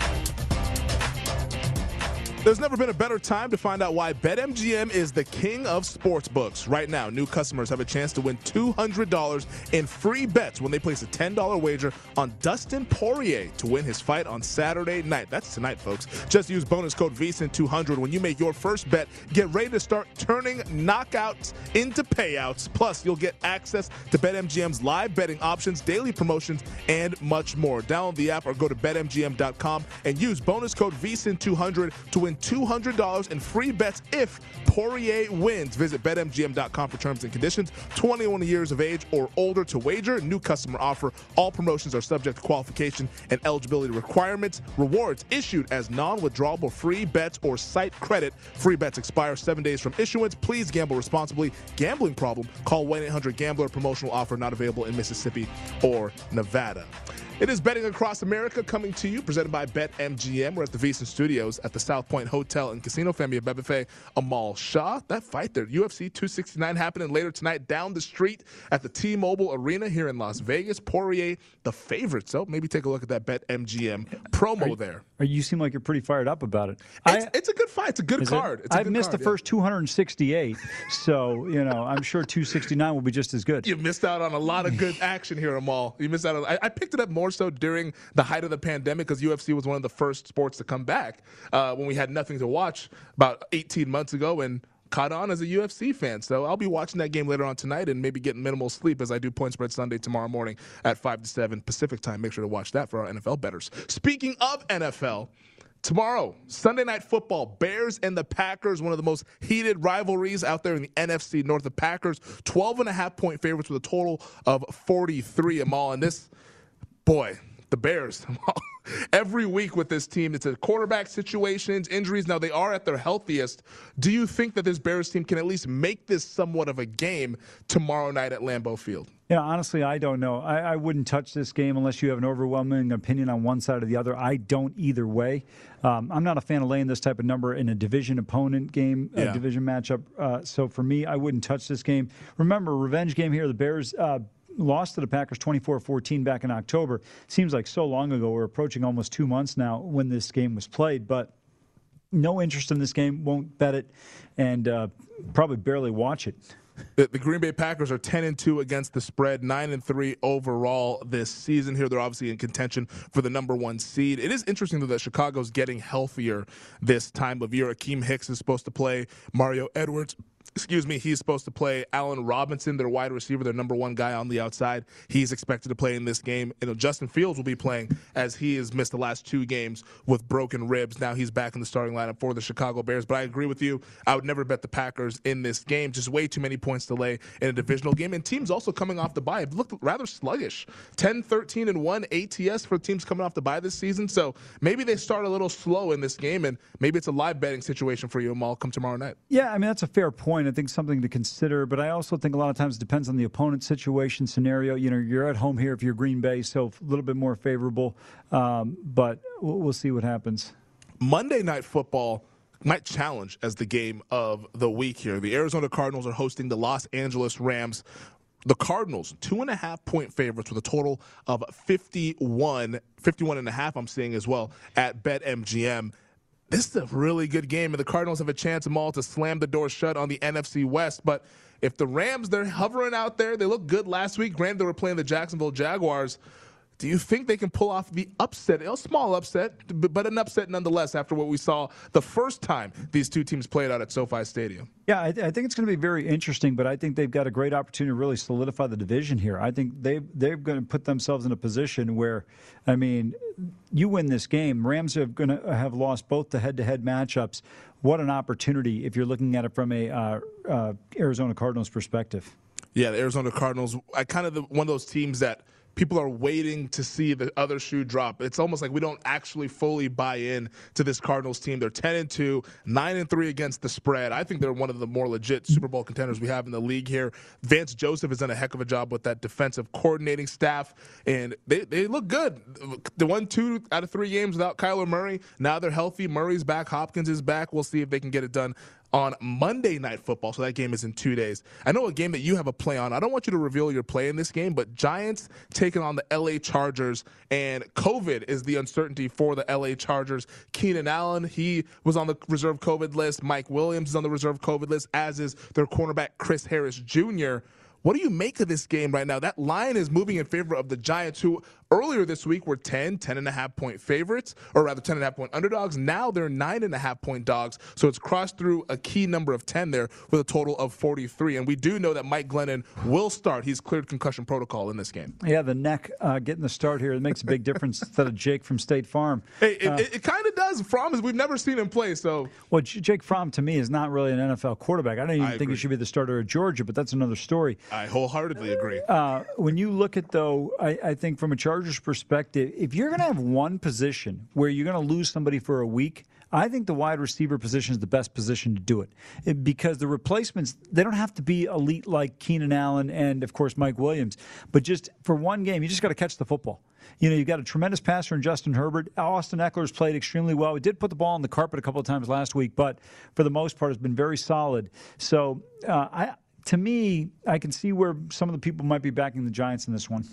There's never been a better time to find out why BetMGM is the king of sportsbooks. Right now, new customers have a chance to win $200 in free bets when they place a $10 wager on Dustin Poirier to win his fight on Saturday night. That's tonight, folks. Just use bonus code VSIN200 when you make your first bet. Get ready to start turning knockouts into payouts. Plus, you'll get access to BetMGM's live betting options, daily promotions, and much more. Download the app or go to BetMGM.com and use bonus code VSIN200 to win $200 in free bets if Poirier wins. Visit BetMGM.com for terms and conditions. 21 years of age or older to wager. New customer offer. All promotions are subject to qualification and eligibility requirements. Rewards issued as non-withdrawable free bets or site credit. Free bets expire seven days from issuance. Please gamble responsibly. Gambling problem? Call 1-800-GAMBLER. Promotional offer not available in Mississippi or Nevada. It is Betting Across America coming to you, presented by BetMGM. We're at the VSiN Studios at the South Point Hotel and Casino. Femi Abebefe, Amal Shah. That fight there, UFC 269, happening later tonight down the street at the T-Mobile Arena here in Las Vegas. Poirier, the favorite. So maybe take a look at that Bet MGM promo there. Or you seem like you're pretty fired up about it. It's, it's a good fight. It's a good it? card. It's a I've good missed card, the yeah. first 268, so you know I'm sure 269 will be just as good. You missed out on a lot of good action here, Amal. You missed out on. I, I picked it up more so during the height of the pandemic because UFC was one of the first sports to come back uh, when we had nothing to watch about 18 months ago and caught on as a UFC fan. So I'll be watching that game later on tonight and maybe getting minimal sleep as I do Point Spread Sunday tomorrow morning at 5 to 7 Pacific time. Make sure to watch that for our NFL betters. Speaking of NFL, Tomorrow, Sunday Night Football, Bears and the Packers, one of the most heated rivalries out there in the NFC North. The Packers, 12 and a half point favorites with a total of 43 Amal. And this, boy, the Bears. Every week with this team, it's a quarterback situations, injuries. Now they are at their healthiest. Do you think that this Bears team can at least make this somewhat of a game tomorrow night at Lambeau Field? Yeah, honestly, I don't know. I, I, wouldn't touch this game unless you have an overwhelming opinion on one side or the other. I don't either way. Um, I'm not a fan of laying this type of number in a division opponent game, yeah. a division matchup. Uh, so for me, I wouldn't touch this game. Remember, revenge game here. The Bears. Uh, lost to the Packers 24-14 back in October. Seems like so long ago. We're approaching almost two months now when this game was played, but no interest in this game. Won't bet it, and uh, probably barely watch it. The, the, Green Bay Packers are 10 and 2 against the spread, 9 and 3 overall this season. Here, they're obviously in contention for the number one seed. It is interesting though that Chicago's getting healthier this time of year. Akiem Hicks is supposed to play. Mario Edwards excuse me, he's supposed to play Allen Robinson, their wide receiver, their number one guy on the outside. He's expected to play in this game. Know, Justin Fields will be playing as he has missed the last two games with broken ribs. Now he's back in the starting lineup for the Chicago Bears. But I agree with you. I would never bet the Packers in this game. Just way too many points to lay in a divisional game. And teams also coming off the bye have looked rather sluggish. 10, 13, and 1 ATS for teams coming off the bye this season. So maybe they start a little slow in this game, and maybe it's a live betting situation for you, Amal, come tomorrow night. Yeah, I mean, that's a fair point point. I think something to consider, but I also think a lot of times it depends on the opponent situation scenario. You know, you're at home here if you're Green Bay, so a little bit more favorable, um, but we'll, we'll see what happens. Monday Night Football might challenge as the game of the week here. The Arizona Cardinals are hosting the Los Angeles Rams. The Cardinals, two and a half point favorites with a total of 51, 51 and a half, I'm seeing as well at BetMGM this is a really good game, and the Cardinals have a chance, Amal, to slam the door shut on the NFC West. But if the Rams, they're hovering out there, they look good last week. Granted, they were playing the Jacksonville Jaguars. Do you think they can pull off the upset? A small upset, but an upset nonetheless after what we saw the first time these two teams played out at SoFi Stadium. Yeah, I, th- I think it's going to be very interesting, but I think they've got a great opportunity to really solidify the division here. I think they they're going to put themselves in a position where, I mean, you win this game. Rams are going to have lost both the head-to-head matchups. What an opportunity if you're looking at it from a uh, uh, Arizona Cardinals perspective. Yeah, the Arizona Cardinals, I kind of the, one of those teams that – people are waiting to see the other shoe drop. It's almost like we don't actually fully buy in to this Cardinals team. They're 10 and 2, 9 and 3 against the spread. I think they're one of the more legit Super Bowl contenders we have in the league here. Vance Joseph has done a heck of a job with that defensive coordinating staff, and they, they look good. They won two out of three games without Kyler Murray. Now they're healthy. Murray's back. Hopkins is back. We'll see if they can get it done on Monday Night Football. So that game is in two days. I know a game that you have a play on. I don't want you to reveal your play in this game, but Giants taking on the LA Chargers, and COVID is the uncertainty for the LA Chargers. Keenan Allen, he was on the reserve COVID list. Mike Williams is on the reserve COVID list, as is their cornerback Chris Harris Jr. What do you make of this game right now? That line is moving in favor of the Giants, who earlier this week were 10, 10 and a half point favorites, or rather 10 and a half point underdogs. Now they're nine and a half point dogs. So it's crossed through a key number of 10 there with a total of 43. And we do know that Mike Glennon will start. He's cleared concussion protocol in this game. Yeah, the neck uh, getting the start here, it makes a big difference instead of Jake from State Farm. Hey, it, uh, it, it kind of does. Fromm is, we've never seen him play. So, Well, Jake Fromm to me is not really an NFL quarterback. I don't even I think agree. he should be the starter at Georgia, but that's another story. I wholeheartedly agree. Uh, when you look at, though, I, I think from a Chargers perspective, if you're going to have one position where you're going to lose somebody for a week, I think the wide receiver position is the best position to do it. because the replacements, they don't have to be elite like Keenan Allen and, of course, Mike Williams. But just for one game, you just got to catch the football. You know, you've got a tremendous passer in Justin Herbert. Austin Ekeler's played extremely well. He did put the ball on the carpet a couple of times last week, but for the most part, has been very solid. So, uh, I, to me, I can see where some of the people might be backing the Giants in this one.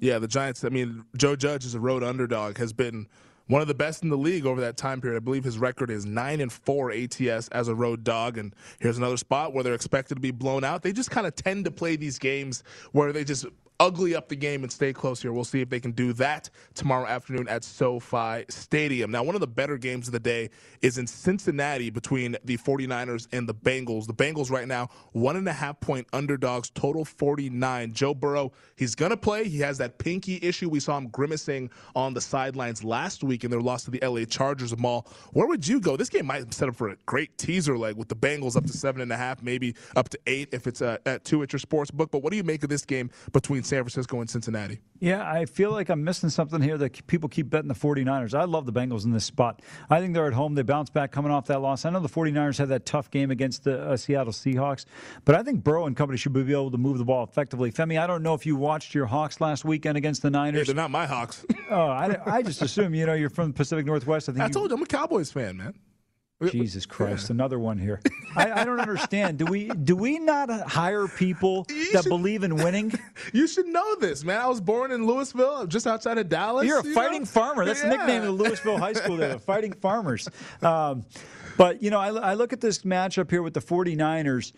Yeah, the Giants. I mean, Joe Judge is a road underdog. Has been one of the best in the league over that time period. I believe his record is nine and four ATS as a road dog. And here's another spot where they're expected to be blown out. They just kind of tend to play these games where they just ugly up the game and stay close here. We'll see if they can do that tomorrow afternoon at SoFi Stadium. Now, one of the better games of the day is in Cincinnati between the 49ers and the Bengals. The Bengals right now, one and a half point underdogs, total 49. Joe Burrow, he's going to play. He has that pinky issue. We saw him grimacing on the sidelines last week in their loss to the LA Chargers Amal. Where would you go? This game might set up for a great teaser leg with the Bengals up to seven and a half, maybe up to eight if it's uh, at two at your sports book. But what do you make of this game between San Francisco and Cincinnati. Yeah, I feel like I'm missing something here that people keep betting the 49ers. I love the Bengals in this spot. I think they're at home. They bounce back coming off that loss. I know the 49ers had that tough game against the uh, Seattle Seahawks, but I think Burrow and company should be able to move the ball effectively. Femi, I don't know if you watched your Hawks last weekend against the Niners. Hey, they're not my Hawks. oh, I, I, just assume, you know, you're from the Pacific Northwest. I think I told you I'm a Cowboys fan, man. Jesus Christ, another one here. I, I, don't understand. Do we do we not hire people you that should, believe in winning? You should know this, man. I was born in Lewisville, just outside of Dallas. You're a you fighting know? farmer. That's yeah. the nickname of the Lewisville High School there, the Fighting Farmers. Um, but, you know, I, I look at this matchup here with the 49ers.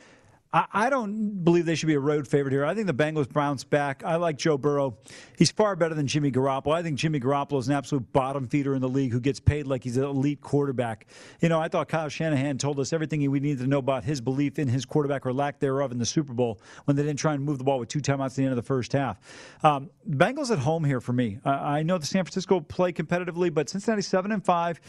I, don't believe they should be a road favorite here. I think the Bengals bounce back. I like Joe Burrow. He's far better than Jimmy Garoppolo. I think Jimmy Garoppolo is an absolute bottom feeder in the league who gets paid like he's an elite quarterback. You know, I thought Kyle Shanahan told us everything we needed to know about his belief in his quarterback or lack thereof in the Super Bowl when they didn't try and move the ball with two timeouts at the end of the first half. Um, Bengals at home here for me. I know the San Francisco play competitively, but Cincinnati seven and five.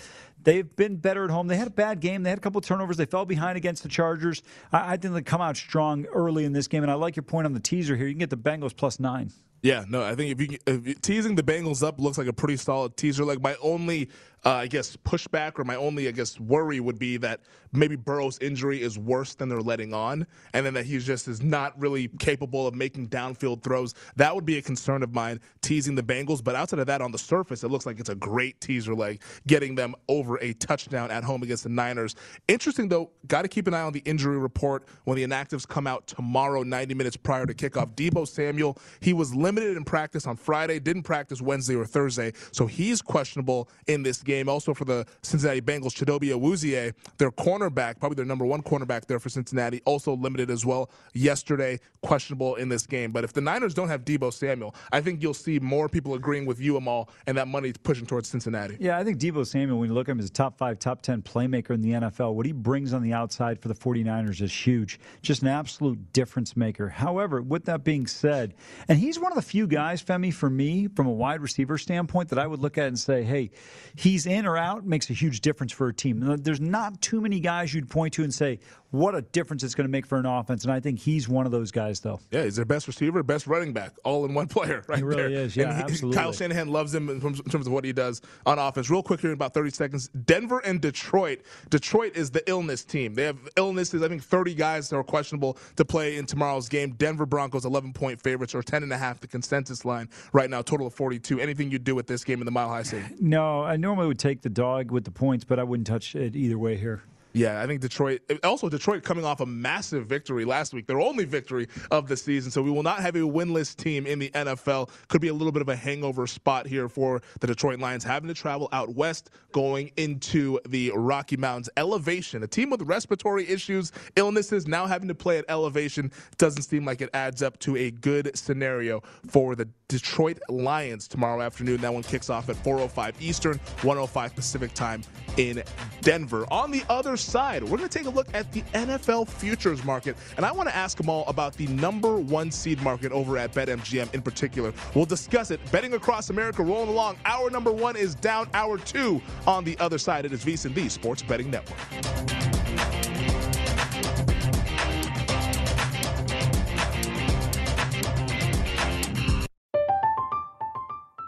They've been better at home. They had a bad game. They had a couple turnovers. They fell behind against the Chargers. I, I think they come out strong early in this game. And I like your point on the teaser here. You can get the Bengals plus nine. Yeah, no, I think if you, if you teasing the Bengals up looks like a pretty solid teaser. Like my only uh, I guess, pushback or my only, I guess, worry would be that maybe Burrow's injury is worse than they're letting on, and then that he just is not really capable of making downfield throws. That would be a concern of mine, teasing the Bengals. But outside of that, on the surface, it looks like it's a great teaser leg, getting them over a touchdown at home against the Niners. Interesting, though, got to keep an eye on the injury report when the inactives come out tomorrow, 90 minutes prior to kickoff. Deebo Samuel, he was limited in practice on Friday, didn't practice Wednesday or Thursday, so he's questionable in this game. Also for the Cincinnati Bengals, Chidobe Awuzie, their cornerback, probably their number one cornerback there for Cincinnati, also limited as well yesterday, questionable in this game. But if the Niners don't have Deebo Samuel, I think you'll see more people agreeing with you, Amal, and that money pushing towards Cincinnati. Yeah, I think Deebo Samuel, when you look at him as a top five, top 10 playmaker in the NFL, what he brings on the outside for the 49ers is huge. Just an absolute difference maker. However, with that being said, and he's one of the few guys, Femi, for me, from a wide receiver standpoint, that I would look at and say, hey, he's in or out makes a huge difference for a team. There's not too many guys you'd point to and say, what a difference it's going to make for an offense. And I think he's one of those guys, though. Yeah, he's their best receiver, best running back, all in one player, right he really there. is. Yeah, he, absolutely. Kyle Shanahan loves him in terms of what he does on offense. Real quick here in about 30 seconds Denver and Detroit. Detroit is the illness team. They have illnesses, I think 30 guys that are questionable to play in tomorrow's game. Denver Broncos 11 point favorites or 10 and a half, the consensus line right now, total of 42. Anything you do with this game in the Mile High City? No, I normally would take the dog with the points, but I wouldn't touch it either way here. Yeah, I think Detroit. Also, Detroit coming off a massive victory last week, their only victory of the season. So we will not have a winless team in the NFL. Could be a little bit of a hangover spot here for the Detroit Lions, having to travel out west, going into the Rocky Mountains. Elevation, a team with respiratory issues, illnesses, now having to play at elevation doesn't seem like it adds up to a good scenario for the Detroit Lions tomorrow afternoon. That one kicks off at 4:05 Eastern, 105 Pacific time in Denver. On the other side, we're going to take a look at the NFL futures market, and I want to ask them all about the number one seed market over at BetMGM in particular. We'll discuss it. Betting across America rolling along. Our number one is down. Hour two on the other side. It is VSiN, the Sports Betting Network.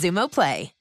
Xumo Play.